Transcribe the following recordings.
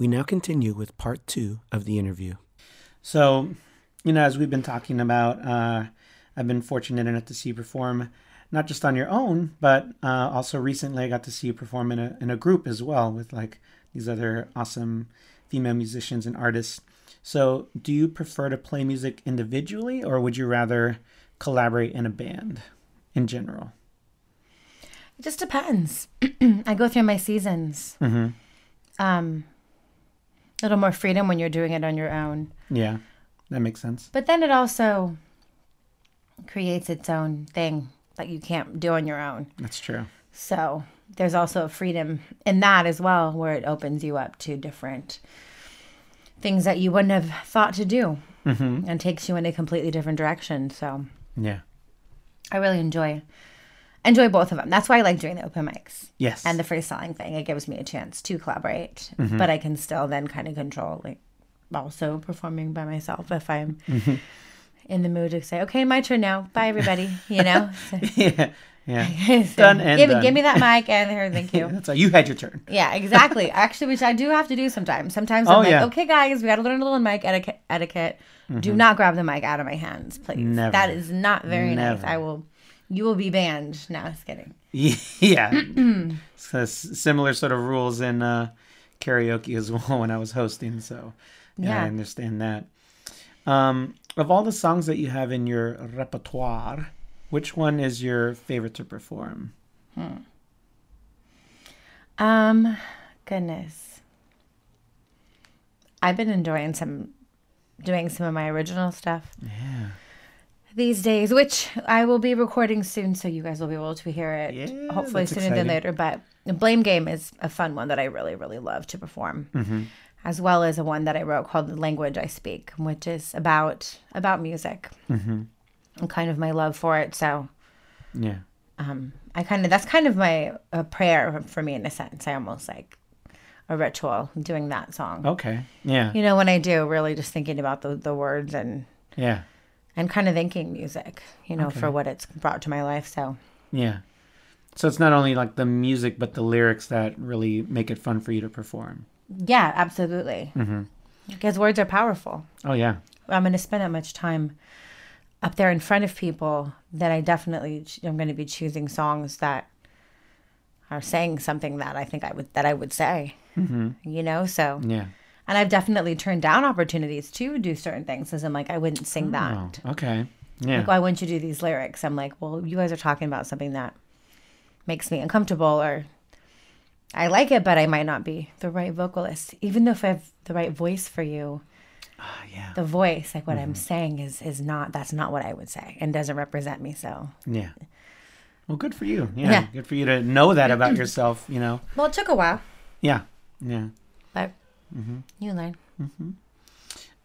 We now continue with part two of the interview. So, you know, as we've been talking about, uh, I've been fortunate enough to see you perform not just on your own, but uh, also recently I got to see you perform in a in a group as well with like these other awesome female musicians and artists. So, do you prefer to play music individually, or would you rather collaborate in a band in general? It just depends. I go through my seasons. Mm-hmm. Um, a little more freedom when you're doing it on your own, Yeah, that makes sense. but then it also creates its own thing that you can't do on your own. That's true. So there's also a freedom in that as well, where it opens you up to different things that you wouldn't have thought to do Mm-hmm. and takes you in a completely different direction. So Yeah. I really enjoy enjoy both of them. That's why I like doing the open mics Yes. and the freestyling thing. It gives me a chance to collaborate, Mm-hmm. but I can still then kind of control like also performing by myself if I'm Mm-hmm. in the mood to say, "Okay, my turn now. Bye, everybody." You know. So- yeah. Yeah. so Done and give, me- done. give me that mic and here, thank you. That's all. You had your turn. Yeah, exactly. Actually, which I do have to do sometimes. Sometimes Oh, I'm like, yeah. okay, guys, we got to learn a little mic etiquette. etiquette. Do not grab the mic out of my hands, please. Mm-hmm. Never. That is not very nice. I will. You will be banned. No, just kidding. Yeah. so similar sort of rules in uh, karaoke as well when I was hosting. So yeah, I understand that. Um, of all the songs that you have in your repertoire, which one is your favorite to perform? Hmm. Um, goodness. I've been enjoying some, doing some of my original stuff Yeah. These days, which I will be recording soon, so you guys will be able to hear it. Yeah, hopefully sooner than later. But the Blame Game is a fun one that I really, really love to perform, Mm-hmm. as well as a one that I wrote called "The Language I Speak," which is about about music Mm-hmm. and kind of my love for it. So Yeah. um, I kind of that's kind of my a prayer for me in a sense. I almost like a ritual doing that song. Okay. Yeah. You know, when I do, really just thinking about the the words and Yeah. And kind of thanking music, you know, Okay. for what it's brought to my life. So Yeah. So it's not only like the music, but the lyrics that really make it fun for you to perform. yeah, absolutely, Mm-hmm. because words are powerful. Oh yeah. I'm going to spend that much time up there in front of people that I definitely ch- I'm going to be choosing songs that are saying something that I think I would that I would say. Mm-hmm. You know, so Yeah. And I've definitely turned down opportunities to do certain things because I'm like I wouldn't sing that. Oh, okay. Yeah. Like, why wouldn't you do these lyrics? I'm like, well, you guys are talking about something that makes me uncomfortable or I like it, but I might not be the right vocalist. Even though if I have the right voice for you, Ah, yeah. the voice, like what I'm Mm-hmm. saying is is not that's not what I would say and doesn't represent me. So Yeah. Well, good for you. Yeah. Yeah. Good for you to know that about yourself, you know. Well it took a while. Yeah. Yeah. But Mm-hmm. you learn.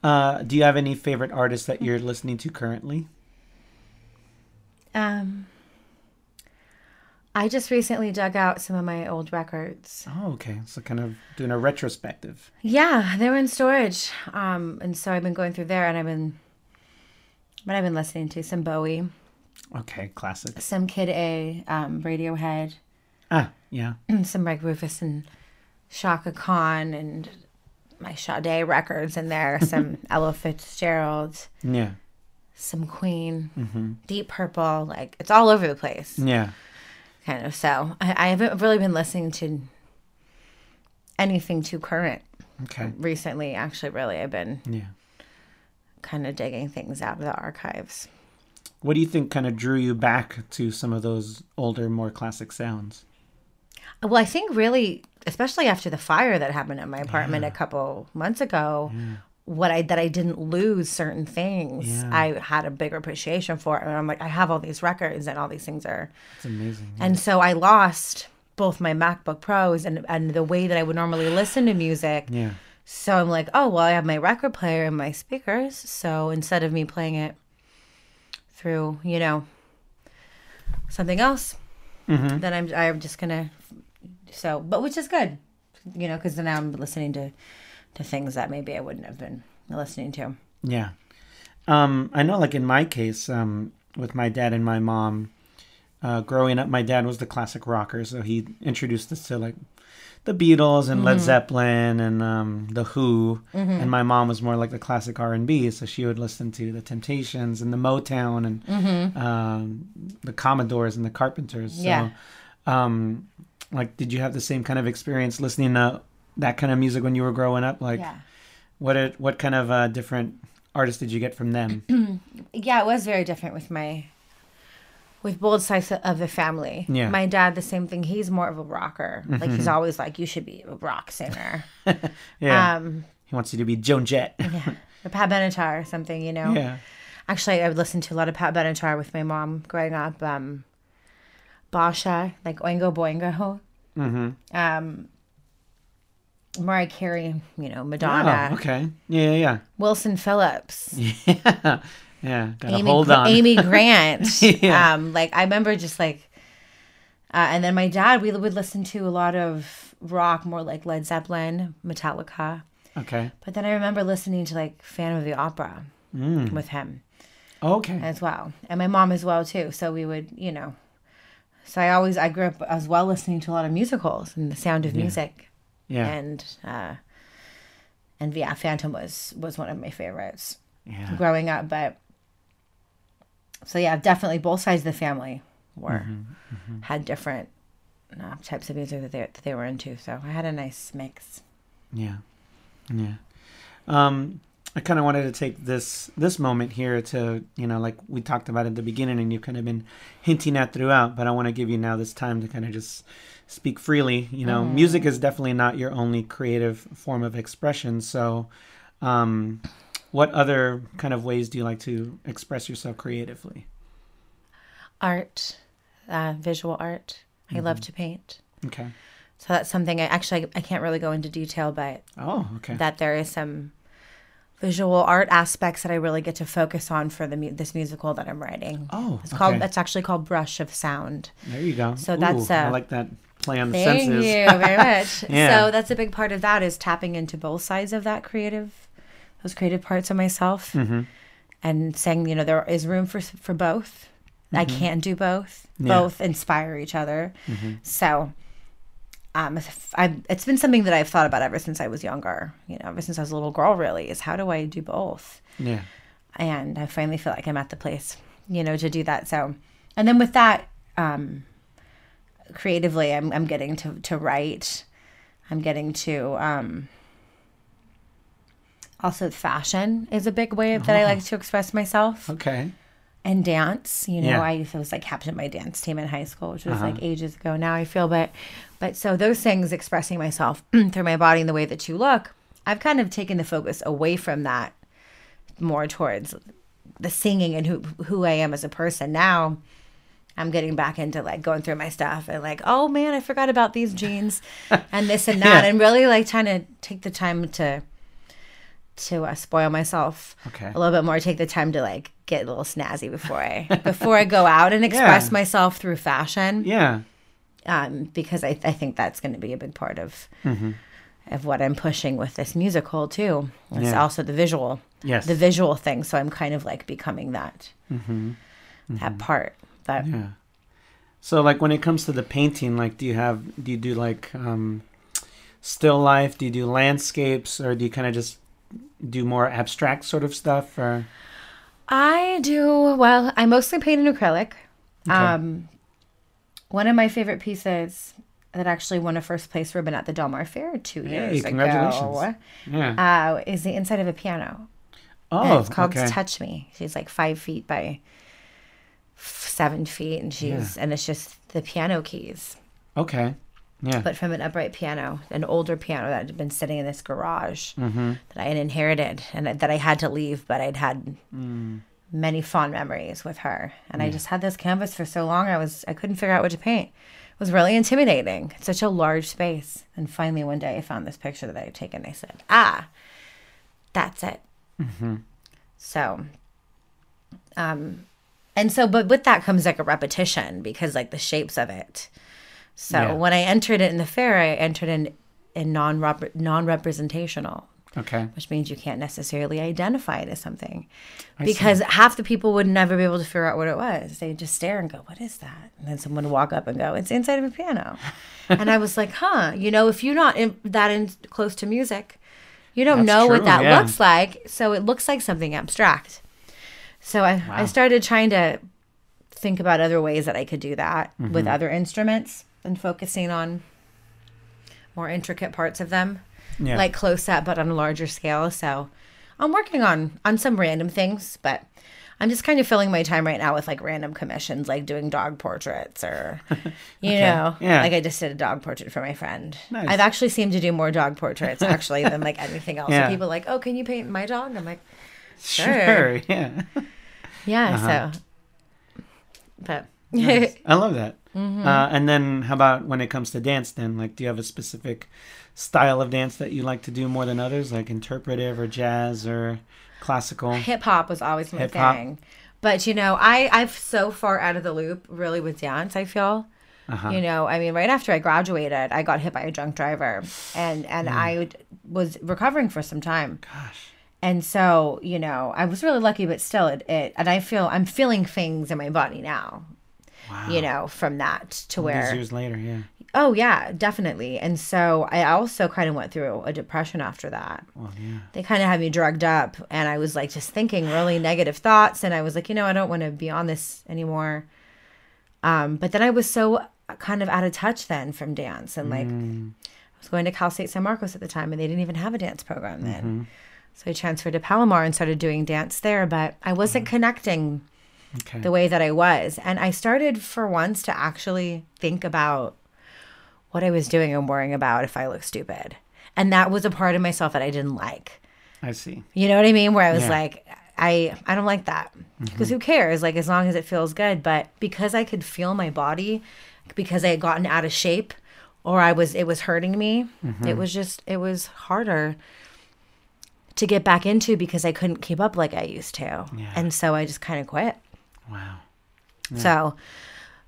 Uh, do you have any favorite artists that you're listening to currently? Um I just recently dug out some of my old records. Oh, okay. So kind of doing a retrospective. Yeah, they were in storage. Um, and so I've been going through there and I've been but I've been listening to some Bowie, Okay, classic. some Kid A, um, Radiohead, Ah, yeah. some Reg Rufus and Chaka Khan and my Sade records in there, some Ella Fitzgerald, Yeah. some Queen, Mm-hmm. Deep Purple, like it's all over the place. Yeah. Kind of. So I, I haven't really been listening to anything too current Okay. recently. Actually, really, I've been Yeah. kind of digging things out of the archives. What do you think kind of drew you back to some of those older, more classic sounds? Well, I think really, especially after the fire that happened at my apartment a couple months ago, what I that I didn't lose certain things. Yeah. I had a bigger appreciation for it, and I'm like, I have all these records, and all these things are, It's amazing. and so I lost both my MacBook Pros and and the way that I would normally listen to music. Yeah. So I'm like, oh well, I have my record player and my speakers. So instead of me playing it through, you know, something else, Mm-hmm. then I'm I'm just gonna. So, but which is good, you know, because now I'm listening to to things that maybe I wouldn't have been listening to. Yeah. Um, I know, like in my case, um, with my dad and my mom, uh, growing up, my dad was the classic rocker, so he introduced us to like the Beatles and Led Zeppelin and um, the Who, and my mom was more like the classic R and B, so she would listen to the Temptations and the Motown and um, the Commodores and the Carpenters. So, Yeah. um, like, did you have the same kind of experience listening to that kind of music when you were growing up? Like, yeah. what it, what kind of uh, different artists did you get from them? Yeah, it was very different with my with both sides of the family. Yeah. My dad, the same thing. He's more of a rocker. Like he's always like, you should be a rock singer. yeah, Um, he wants you to be Joan Jett. yeah, or Pat Benatar or something. You know. yeah. Actually, I would listen to a lot of Pat Benatar with my mom growing up. Um, Basia, like Oingo Boingo. Mm-hmm. Um, Mariah Carey, you know, Madonna, Oh, okay. Yeah, yeah, Wilson Phillips. yeah. Yeah, gotta Amy, hold on. Amy Grant. Yeah. Um, like I remember just like, uh, and then my dad, we would listen to a lot of rock, more like Led Zeppelin, Metallica. Okay. But then I remember listening to like Phantom of the Opera Mm. with him Okay. as well, and my mom as well too. So we would, you know, so I always I grew up as well listening to a lot of musicals and the Sound of Music, Yeah. and uh, and yeah, Phantom was was one of my favorites Yeah. growing up. But so yeah, definitely both sides of the family were Mm-hmm, had different uh, types of music that they that they were into. So I had a nice mix. Yeah. Yeah. Um, I kind of wanted to take this this moment here to you know like we talked about at the beginning and you've kind of been hinting at throughout, but I want to give you now this time to kind of just speak freely. You know, music is definitely not your only creative form of expression. So, um, what other kind of ways do you like to express yourself creatively? Art, uh, visual art. I love to paint. Okay. So that's something I actually I can't really go into detail, but Oh, okay. that there is some visual art aspects that I really get to focus on for the mu- this musical that I'm writing. oh, It's called. okay. It's actually called Brush of Sound. There you go. So that's, I uh, like that play on the Thank senses. Thank you very much. Yeah. So that's a big part of that is tapping into both sides of that creative, those creative parts of myself, Mm-hmm. and saying you know there is room for for both. I can do both. Mm-hmm. Yeah. Mm-hmm. Both inspire each other. So. Um, if I, it's been something that I've thought about ever since I was younger. You know, ever since I was a little girl. Really, is how do I do both? Yeah. and I finally feel like I'm at the place, you know, to do that. So, and then with that, um, creatively, I'm I'm getting to to write. I'm getting to um, also fashion is a big way that I oh. like to express myself Okay. and dance. You know, Yeah. I was like captain my dance team in high school, which was uh-huh. like ages ago now. I feel, but but so those things, expressing myself through my body and the way that you look, I've kind of taken the focus away from that more towards the singing and who who I am as a person now. I'm getting back into like going through my stuff and like, oh man, I forgot about these jeans and this and that, Yeah. and really like trying to take the time to to uh, spoil myself Okay. a little bit more. Take the time to like get a little snazzy before I before I go out and express Yeah. myself through fashion, Yeah. um, because I I think that's going to be a big part of Mm-hmm. of what I'm pushing with this musical too. It's Yeah. also the visual Yes. the visual thing. So I'm kind of like becoming that that part. That Mm-hmm. Yeah. So like when it comes to the painting, like do you have do you do like um still life? Do you do landscapes or do you kind of just do more abstract sort of stuff or I do well. I mostly paint in acrylic. Okay. Um, one of my favorite pieces that actually won a first place ribbon at the Del Mar Fair two Hey, years congratulations. ago yeah. uh, is the inside of a piano. oh, And it's called okay. Touch Me. She's like five feet by f- seven feet, and she's and it's just the piano keys. Okay. Yeah. but from an upright piano, an older piano that had been sitting in this garage Mm-hmm. that I had inherited and that I had to leave, but I'd had Mm. many fond memories with her. And I just had this canvas for so long, I was I couldn't figure out what to paint. It was really intimidating. It's such a large space. And finally, one day, I found this picture that I had taken. I said, "Ah, that's it." Mm-hmm. So, um, and so, but with that comes like a repetition because like the shapes of it. So Yeah. when I entered it in the fair, I entered in in non non representational. Okay. which means you can't necessarily identify it as something. I see. because half the people would never be able to figure out what it was. They'd just stare and go, What is that? And then someone would walk up and go, It's inside of a piano. and I was like, Huh, you know, if you're not in, that in, close to music, you don't That's know true, what that yeah. looks like. So it looks like something abstract. So I, I started trying to think about other ways that I could do that Mm-hmm. with other instruments and focusing on more intricate parts of them Yeah. like close up but on a larger scale so i'm working on on some random things but i'm just kind of filling my time right now with like random commissions like doing dog portraits or you know Yeah. like i just did a dog portrait for my friend Nice. i've actually seemed to do more dog portraits actually than like anything else Yeah. so people are like oh can you paint my dog i'm like sure. sure. Yeah. yeah Uh-huh. so but Nice. I love that. Mm-hmm. Uh, and then, how about when it comes to dance? Then, like, do you have a specific style of dance that you like to do more than others, like interpretive or jazz or classical? hip hop was always my Hip-hop. thing. But you know, I I've so far out of the loop really with dance. I feel, Uh-huh. you know, I mean, right after I graduated, I got hit by a drunk driver, and and I was recovering for some time. Gosh. And so, you know, I was really lucky, but still, it, it and I feel I'm feeling things in my body now. Wow. You know, from that to where years later, yeah. Oh yeah, definitely. And so I also kind of went through a depression after that. Well, yeah. They kind of had me drugged up and I was like just thinking really negative thoughts and I was like, you know, I don't want to be on this anymore. Um, but then I was so kind of out of touch then from dance and like Mm. I was going to Cal State San Marcos at the time and they didn't even have a dance program then. Mm-hmm. So I transferred to Palomar and started doing dance there, but I wasn't connecting Okay. the way that I was. And I started for once to actually think about what I was doing and worrying about if I look stupid. And that was a part of myself that I didn't like. I see. You know what I mean? Where I was Yeah. like, I I don't like that mm-hmm. because who cares? Like as long as it feels good. But because I could feel my body, because I had gotten out of shape, or I was it was hurting me. Mm-hmm. It was just it was harder to get back into because I couldn't keep up like I used to, Yeah. and so I just kind of quit. Wow. So,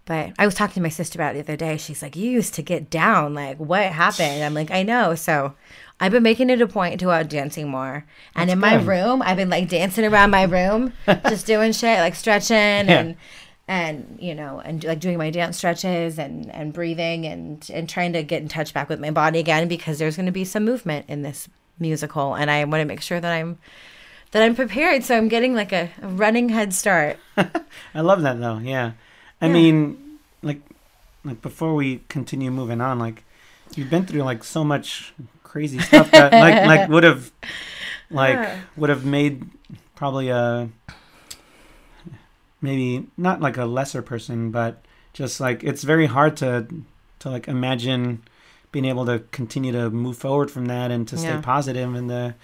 but I was talking to my sister about it the other day. She's like, "You used to get down. Like, what happened?" I'm like, "I know." So, I've been making it a point to go out dancing more. And That's in my good. room, I've been like dancing around my room, just doing shit like stretching and and you know and like doing my dance stretches and and breathing and and trying to get in touch back with my body again because there's going to be some movement in this musical and I want to make sure that I'm that I'm prepared so I'm getting like a, a running head start. I love that though. Yeah. I Yeah. mean, like, like before we continue moving on, like, you've been through like so much crazy stuff that like like would have like Yeah. would have made probably a maybe not like a lesser person, but just like it's very hard to to like imagine being able to continue to move forward from that and to stay Yeah. positive and to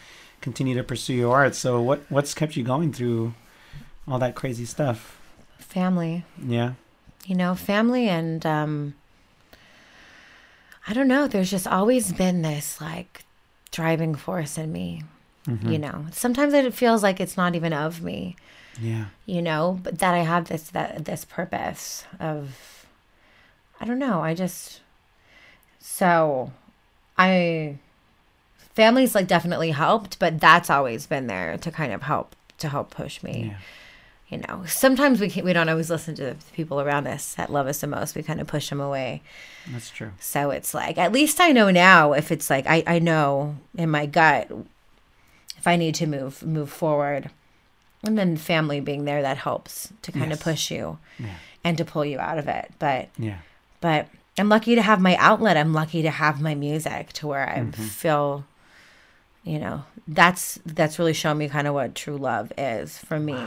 continue to pursue your art. So what what's kept you going through all that crazy stuff? Family. Yeah. you know family and um i don't know there's just always been this like driving force in me Mm-hmm. you know sometimes it feels like it's not even of me Yeah. you know but that i have this that this purpose of i don't know i just so i family's like definitely helped but that's always been there to kind of help to help push me Yeah. you know sometimes we we don't always listen to the people around us that love us the most we kind of push them away That's true. so it's like at least i know now if it's like i, I know in my gut if i need to move move forward and then family being there that helps to kind of push you Yeah. and to pull you out of it but Yeah. but i'm lucky to have my outlet i'm lucky to have my music to where i Mm-hmm. feel you know that's that's really shown me kind of what true love is for me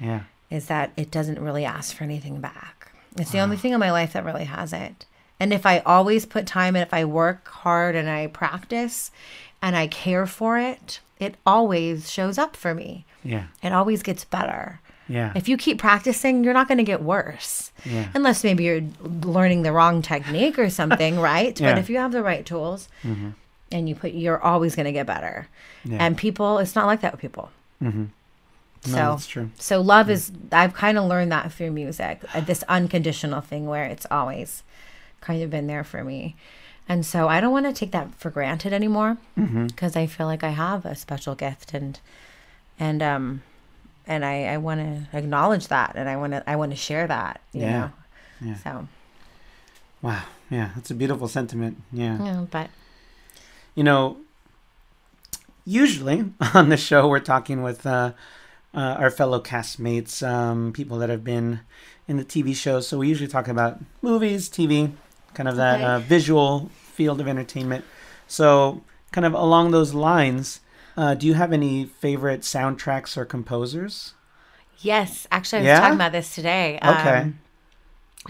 Yeah. is that it doesn't really ask for anything back. It's the only thing in my life that really hasn't. And if I always put time and if I work hard and I practice and I care for it, it always shows up for me. Yeah. It always gets better. Yeah. If you keep practicing, you're not going to get worse. Yeah. Unless maybe you're learning the wrong technique or something, right? Yeah. But if you have the right tools mm-hmm. And you put, you're always going to get better. Yeah. And people, it's not like that with people. Mm-hmm. No, So that's true. so love is I've kind of learned that through music, uh, this unconditional thing where it's always kind of been there for me. And so I don't want to take that for granted anymore Mm-hmm. because I feel like I have a special gift and and um and I I want to acknowledge that and I want to I want to share that. You Yeah. Know? Yeah. So Wow. Yeah, that's a beautiful sentiment. Yeah. yeah, but You know, usually on the show we're talking with uh, uh, our fellow castmates, um, people that have been in the TV shows. So we usually talk about movies, TV, kind of that Okay. uh, visual field of entertainment. So, kind of along those lines, uh, do you have any favorite soundtracks or composers? yes, actually I was Yeah? talking about this today. Okay.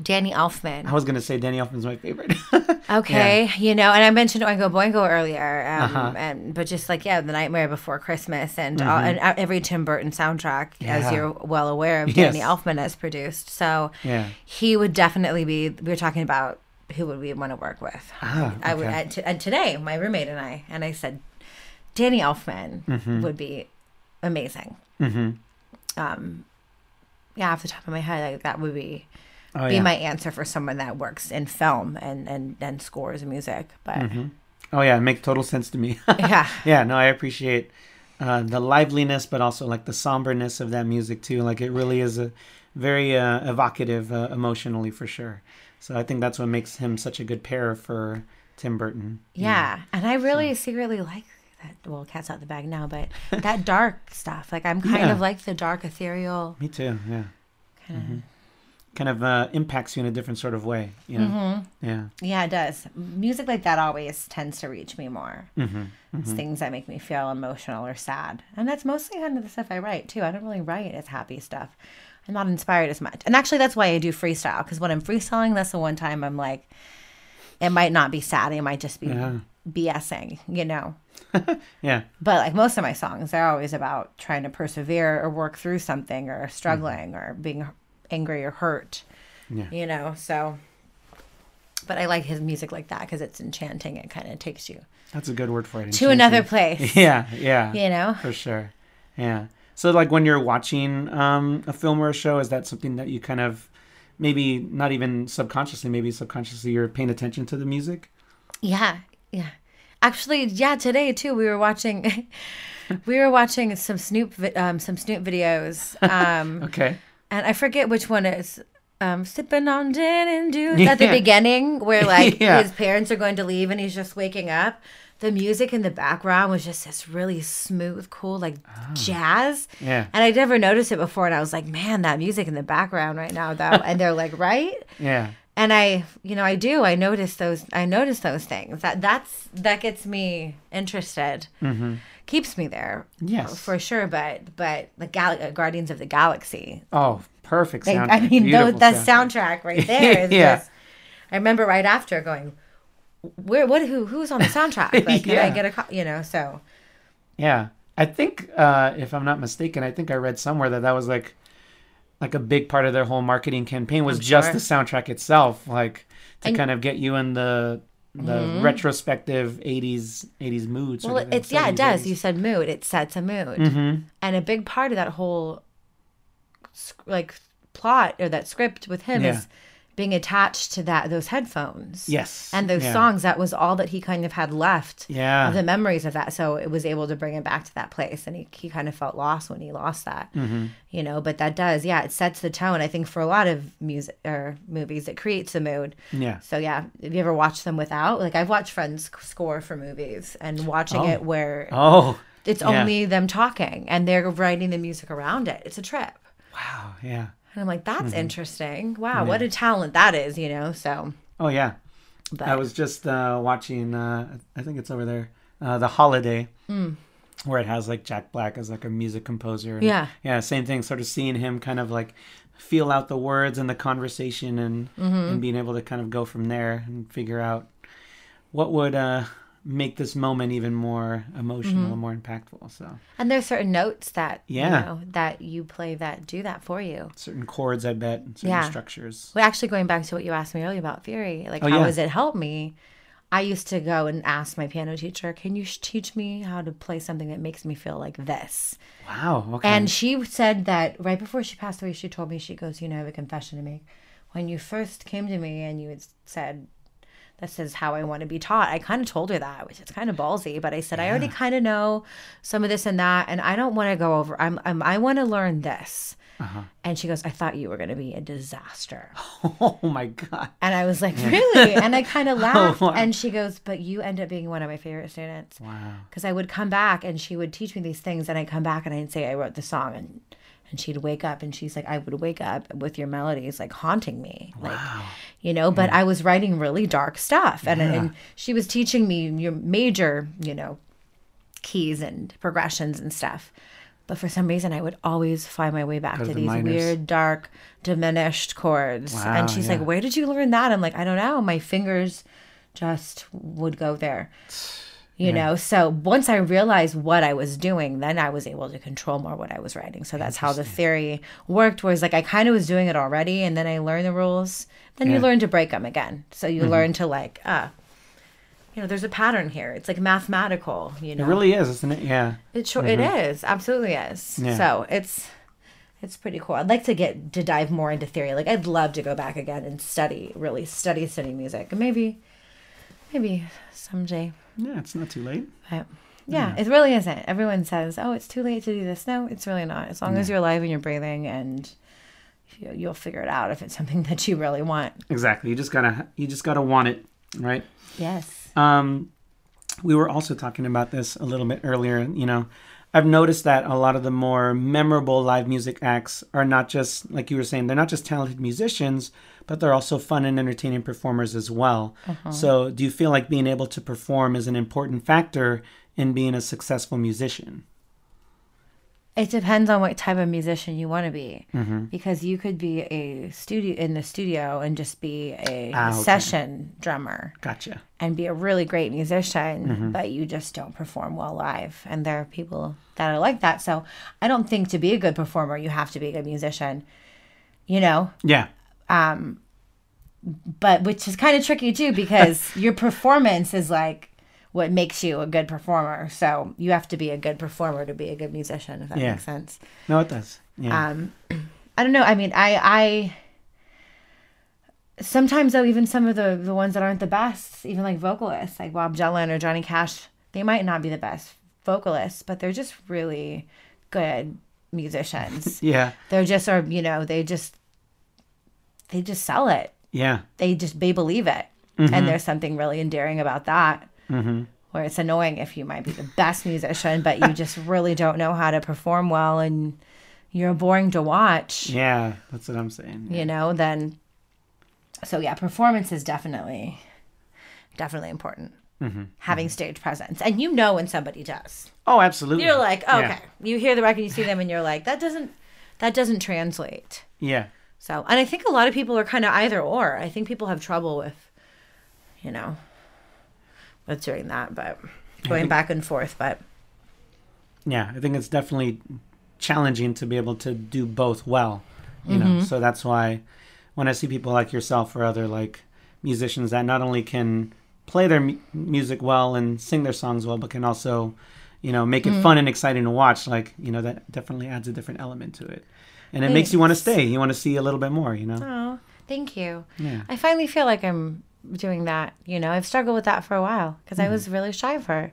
Danny Elfman. I was going to say Danny Elfman's my favorite. Okay, you know, and I mentioned Oingo Boingo earlier, um, Uh-huh. and but just like yeah, The Nightmare Before Christmas, and, all, and uh, every Tim Burton soundtrack, as Mm-hmm. You're well aware of, Yes. Danny Elfman has produced. So yeah. he would definitely be. We were talking about who would we want to work with. Ah, I would, okay. and, t- and today, my roommate and I, and I said, Danny Elfman would be amazing. Mm-hmm. Um, yeah, off the top of my head, like that would be Oh, be yeah. my answer for someone that works in film and and and scores music. But Mm-hmm. Oh, yeah. It makes total sense to me. yeah, yeah no i appreciate uh, the liveliness but also like the somberness of that music too like it really is a very uh, evocative uh, emotionally for sure so i think that's what makes him such a good pair for tim burton yeah, and I really secretly like that. Well, cat's out the bag now, but that dark stuff. Like I'm kind Yeah. of like the dark ethereal. me too yeah Kind kind of uh, impacts you in a different sort of way you know Mm-hmm. yeah Yeah, it does. Music like that always tends to reach me more. mm-hmm. It's things that make me feel emotional or sad, and that's mostly kind of the stuff I write too. I don't really write as happy stuff. I'm not inspired as much, and actually, that's why I do freestyle. Because when I'm freestyling, that's the one time I'm like, it might not be sad. It might just be Yeah. BSing, you know. yeah But like most of my songs, they're always about trying to persevere or work through something or struggling or being angry or hurt, yeah you know. So, but I like his music like that because it's enchanting. It kind of takes you that's a good word for it to another place, yeah yeah you know. for sure yeah so like when you're watching um, a film or a show is that something that you kind of maybe not even subconsciously maybe subconsciously you're paying attention to the music Yeah, yeah. Actually, yeah. Today too, we were watching. we were watching some Snoop, um, some Snoop videos, um, okay and I forget which one is. Um, sipping on gin and juice at the beginning, where like Yeah. his parents are going to leave and he's just waking up. The music in the background was just this really smooth, cool, like jazz. yeah And I never noticed it before, and I was like, "Man, that music in the background right now, though." and they're like, "Right?" yeah and i you know i do i notice those i notice those things that that's that gets me interested keeps me there. Yes. for sure but but the Gal- uh, guardians of the galaxy oh perfect like, sound i mean Beautiful that soundtrack. soundtrack right there is Yeah. just i remember right after going where what who who's on the soundtrack like can i get a co-? you know so yeah i think uh, if i'm not mistaken i think i read somewhere that that was like like a big part of their whole marketing campaign was I'm just the soundtrack itself like to And- kind of get you in the the retrospective 80s 80s mood sort well of it's yeah it does 80s. you said mood it sets a mood Mhm. and a big part of that whole like plot or that script with him Yeah. is being attached to that those headphones yes and those yeah. songs that was all that he kind of had left yeah of the memories of that so it was able to bring him back to that place and he, he kind of felt lost when he lost that Mm-hmm. you know but that does yeah it sets the tone i think for a lot of music or movies it creates a mood yeah so yeah have you ever watched them without like i've watched friends score for movies and watching Oh. it where oh it's yeah. only them talking and they're writing the music around it. It's a trip. wow yeah And I'm like, that's Mm-hmm. interesting. Wow, what a talent that is, you know? So, oh yeah but I was just uh, watching. Uh, I think it's over there. Uh, the Holiday, Hmm. where it has like Jack Black as like a music composer. And, Yeah. yeah, same thing. Sort of seeing him kind of like feel out the words and the conversation, and Mm-hmm. and being able to kind of go from there and figure out what would uh, make this moment even more emotional Mm-hmm. and more impactful. So and there's certain notes that, Yeah. you know, that you play that do that for you. certain chords, I bet, certain Yeah. structures. Well, actually, going back to what you asked me earlier about theory, like Oh, how yeah. has it helped me? I used to go and ask my piano teacher, "Can you teach me how to play something that makes me feel like this?" Wow. Okay. And she said that right before she passed away, she told me, she goes, You know, I have a confession to make. When you first came to me and you had said this is how I want to be taught. I kind of told her that, which is kind of ballsy, but I said, I already kind of know some of this and that, and I don't want to go over, I'm, I'm I want to learn this. Uh-huh. And she goes, I thought you were going to be a disaster. Oh my god. And I was like, really? And I kind of laughed. wow. And she goes, but you end up being one of my favorite students. Wow. Because I would come back and she would teach me these things, and I'd come back and I'd say I wrote the song, and and she'd wake up and she's like, I would wake up with your melodies like haunting me, like you know. But I was writing really dark stuff, and and she was teaching me your major, you know, keys and progressions and stuff. But for some reason, I would always find my way back to the these minors. weird, dark, diminished chords. Wow, and she's like. Where did you learn that? I'm like, I don't know. My fingers just would go there. You know, so once I realized what I was doing, then I was able to control more what I was writing. So that's how the theory worked. Whereas, like, I kind of was doing it already, and then I learned the rules. Then you learn to break them again. So you learn to like, ah, you know, there's a pattern here. It's like mathematical. You know, It really is, isn't it? Yeah. it sure it is. Absolutely is. Yeah. So it's it's pretty cool. I'd like to get to dive more into theory. Like I'd love to go back again and study, really study study music. And maybe maybe someday. Yeah, it's not too late. But yeah, it really isn't. Everyone says, "Oh, it's too late to do this." No, it's really not. As long as you're alive and you're breathing and you, you'll figure it out if it's something that you really want. Exactly. You just gotta you just gotta want it, right? Yes. Um, we were also talking about this a little bit earlier. You know, I've noticed that a lot of the more memorable live music acts are not just like you were saying, they're not just talented musicians, but they're also fun and entertaining performers as well. Uh-huh. So, do you feel like being able to perform is an important factor in being a successful musician? It depends on what type of musician you want to be, Mm-hmm. because you could be a studio in the studio and just be a Ah, okay. session drummer Gotcha. and be a really great musician, Mm-hmm. but you just don't perform well live. And there are people that are like that. So I don't think to be a good performer, you have to be a good musician, you know. Yeah. Um, but which is kind of tricky too, because your performance is like what makes you a good performer. So you have to be a good performer to be a good musician, if that Yeah. makes sense. No, it does. Yeah. um i don't know i mean i i sometimes though even some of the the ones that aren't the best even like vocalists like bob dylan or johnny cash they might not be the best vocalists but they're just really good musicians yeah. they're just are you know they just they just sell it Yeah. they just they believe it and there's something really endearing about that Mm-hmm. where it's annoying if you might be the best musician but you just really don't know how to perform well and you're boring to watch Yeah. That's what I'm saying. you know then so yeah performance is definitely definitely important mm-hmm. having mm-hmm. stage presence and you know when somebody does Oh, absolutely. you're like Yeah. okay you hear the record you see them and you're like that doesn't that doesn't translate Yeah. so, and I think a lot of people are kind of either or. I think people have trouble with, you know, with doing that, but going think- back and forth. But yeah i think it's definitely challenging to be able to do both well you know? Mm-hmm. So that's why when i see people like yourself or other like musicians that not only can play their mu- music well and sing their songs well but can also you know make it mm-hmm. fun and exciting to watch like you know that definitely adds a different element to it. And it makes you want to stay you want to see a little bit more you know? Oh, thank you. yeah. I finally feel like I'm doing that. You know, I've struggled with that for a while because I was mm-hmm. really shy for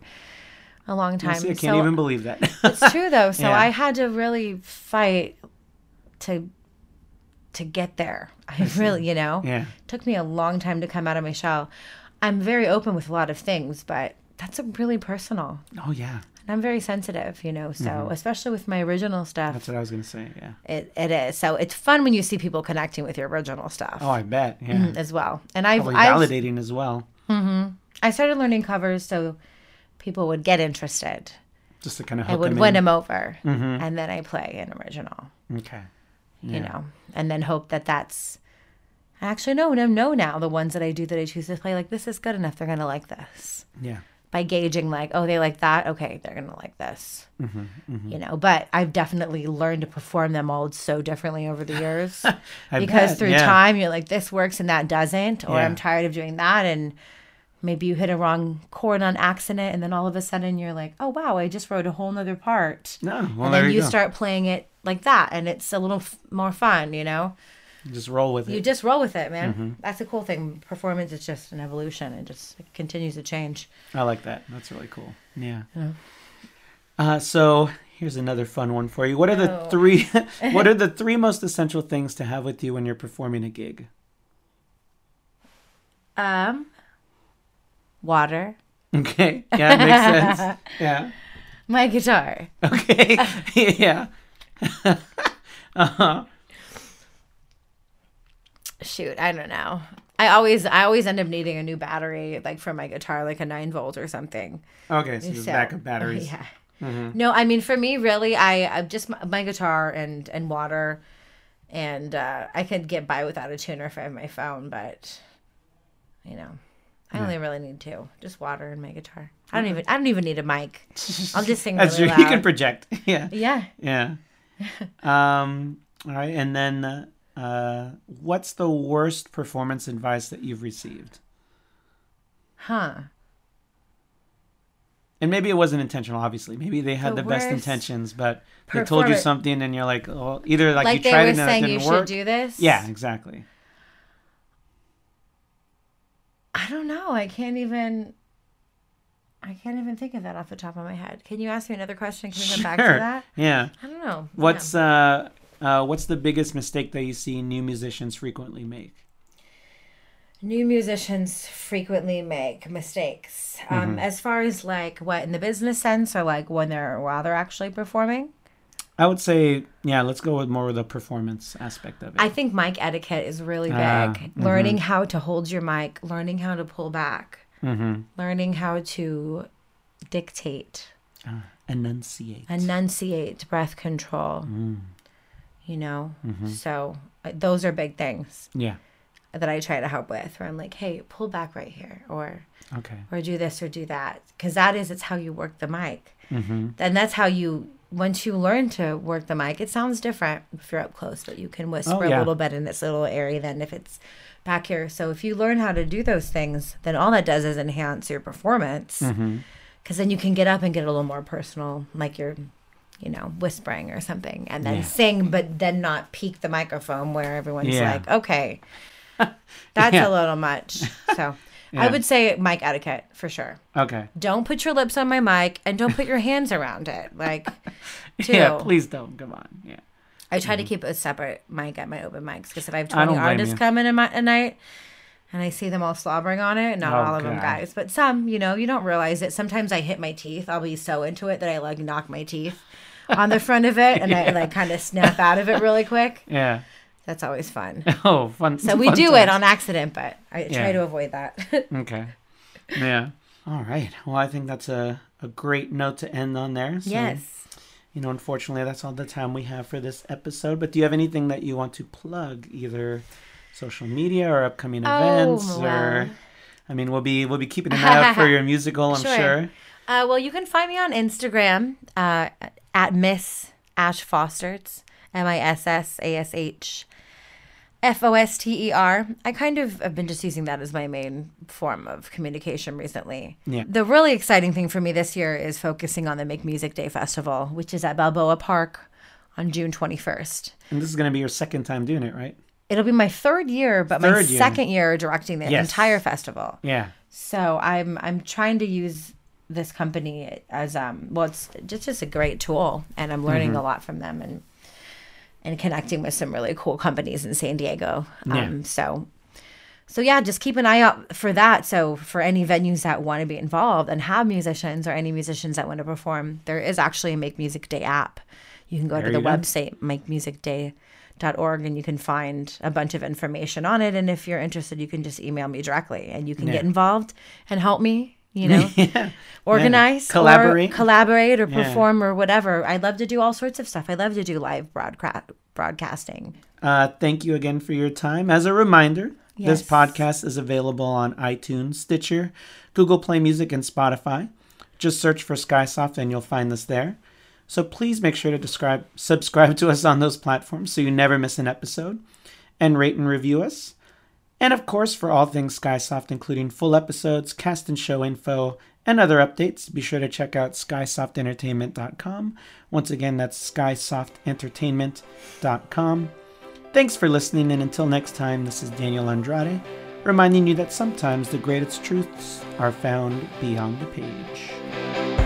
a long time. I can't So- even believe that it's true though. So Yeah. I had to really fight to to get there. I really, you know, yeah took me a long time to come out of my shell. I'm very open with a lot of things, but that's a really personal. oh yeah I'm very sensitive, you know, so especially with my original stuff, Mm-hmm. that's what i was gonna say yeah it, it is. So it's fun when you see people connecting with your original stuff oh i bet yeah as well. And I've, probably I've validating as well Mm-hmm. I started learning covers so people would get interested. just to kind of I would them win in. them over, and then I play an original. okay you know, and then hope that that's. Actually no, no, know now the ones that I do that I choose to play. Like this is good enough. They're gonna like this yeah by gauging like, oh, they like that. Okay, they're gonna like this. Mm-hmm, You know, but I've definitely learned to perform them all so differently over the years because bet, through yeah. time you're like this works and that doesn't, or Yeah. I'm tired of doing that and. Maybe you hit a wrong chord on accident, and then all of a sudden you're like, "Oh wow, I just wrote a whole nother part." No, well, and then you you start playing it like that and it's a little f- more fun you know Just roll with it. You just roll with it, man. Mm-hmm. That's a cool thing. Performance is just an evolution. It just it continues to change. I like that. That's really cool. Yeah. Yeah. Uh, so here's another fun one for you. What are the Oh. three? what are the three most essential things to have with you when you're performing a gig? Um, water, Okay. Yeah, it makes sense. Yeah. my guitar. Okay. yeah. uh-huh. Shoot, I don't know. I always I always end up needing a new battery, like for my guitar, like a nine volt or something. Okay. So just So- backup batteries. Yeah. Mhm. No, I mean for me, really, I I just my, my guitar and and water, and uh, I could get by without a tuner if I have my phone, but you know, I only really need two, just water and my guitar. I don't even I don't even need a mic. I'll just sing That's really true. You loud. can project. Yeah. yeah. Yeah. um. All right. And then, uh, uh, what's the worst performance advice that you've received? Huh. And maybe it wasn't intentional. Obviously, maybe they had The the, best intentions, but they told you something, and you're like, oh, either like, Like, you tried it and it didn't you work. should do this. Yeah. Exactly. I don't know. I can't even. I can't even think of that off the top of my head. Can you ask me another question? Can we come back to Sure. that? Yeah. I don't know. What's uh, uh, what's the biggest mistake that you see new musicians frequently make? New musicians frequently make mistakes. Um, Mm-hmm. as far as like what in the business sense, or like when they're while they're actually performing. I would say, yeah, let's go with more of the performance aspect of it. I think mic etiquette is really big. Ah, mhm. Learning how to hold your mic, learning how to pull back, mm-hmm. learning how to dictate, Enunciate. enunciate, breath control. Mm. You know, Mm-hmm. so uh, those are big things Yeah. that I try to help with. Where I'm like, hey, pull back right here, or Okay. or do this or do that, because that is it's how you work the mic. Mm-hmm. and that's how you once you learn to work the mic it sounds different if you're up close but you can whisper Oh, yeah. a little bit in this little area than if it's back here so if you learn how to do those things then all that does is enhance your performance because Mm-hmm. then you can get up and get a little more personal like you're you know whispering or something and then Yeah. sing but then not peak the microphone where everyone's Yeah. like okay that's Yeah. a little much so i would say mic etiquette for sure Okay. don't put your lips on my mic and don't put your hands around it. Like, too. Yeah, please don't. Come on. Yeah. I try to mm-hmm. keep a separate mic at my open mics because if I have 20 don't artists coming in my, a night and I see them all slobbering on it, not Oh, all of them guys, but some, you know, you don't realize it. Sometimes I hit my teeth. I'll be so into it that I like knock my teeth on the front of it and I like kind of snap out of it really quick. Yeah. That's always fun. Oh, fun. So we fun do it on accident, but I try to avoid that. Okay. Yeah. All right. Well, I think that's a, a great note to end on there. So, yes. You know, unfortunately, that's all the time we have for this episode. But do you have anything that you want to plug, either social media or upcoming Oh, events, or? I mean, we'll be we'll be keeping an eye out for your musical. I'm Sure. sure. Uh, well, you can find me on Instagram uh, at Miss Ash Fosterts, M I S S A S H F O S T E R. I kind of have been just using that as my main form of communication recently. Yeah. The really exciting thing for me this year is focusing on the Make Music Day Festival, which is at Balboa Park on June 21st. And this is going to be your second time doing it, right? It'll be my third year, but my year. second year directing the Yes. entire festival. Yeah. So I'm I'm trying to use this company as um well it's just just a great tool and I'm learning a lot from them and and connecting with some really cool companies in San Diego. Yeah. Um so so yeah, just keep an eye out for that. So for any venues that want to be involved and have musicians or any musicians that want to perform, there is actually a Make Music Day app. You can go There to the you go. website makemusicday.org and you can find a bunch of information on it. And if you're interested, you can just email me directly and you can Yeah. get involved and help me, you know, yeah. organize, Collaborate. or collaborate, or Yeah. perform, or whatever. I love to do all sorts of stuff. I love to do live broadcast broadcasting. Uh, thank you again for your time. As a reminder, this podcast is available on iTunes, Stitcher, Google Play Music, and Spotify. Just search for Skysoft and you'll find us there. So please make sure to describe, subscribe to us on those platforms so you never miss an episode, and rate and review us. And of course, for all things Skysoft, including full episodes, cast and show info, and other updates, be sure to check out skysoftentertainment.com. Once again, that's skysoftentertainment.com. Thanks for listening, and until next time, this is Daniel Andrade, reminding you that sometimes the greatest truths are found beyond the page.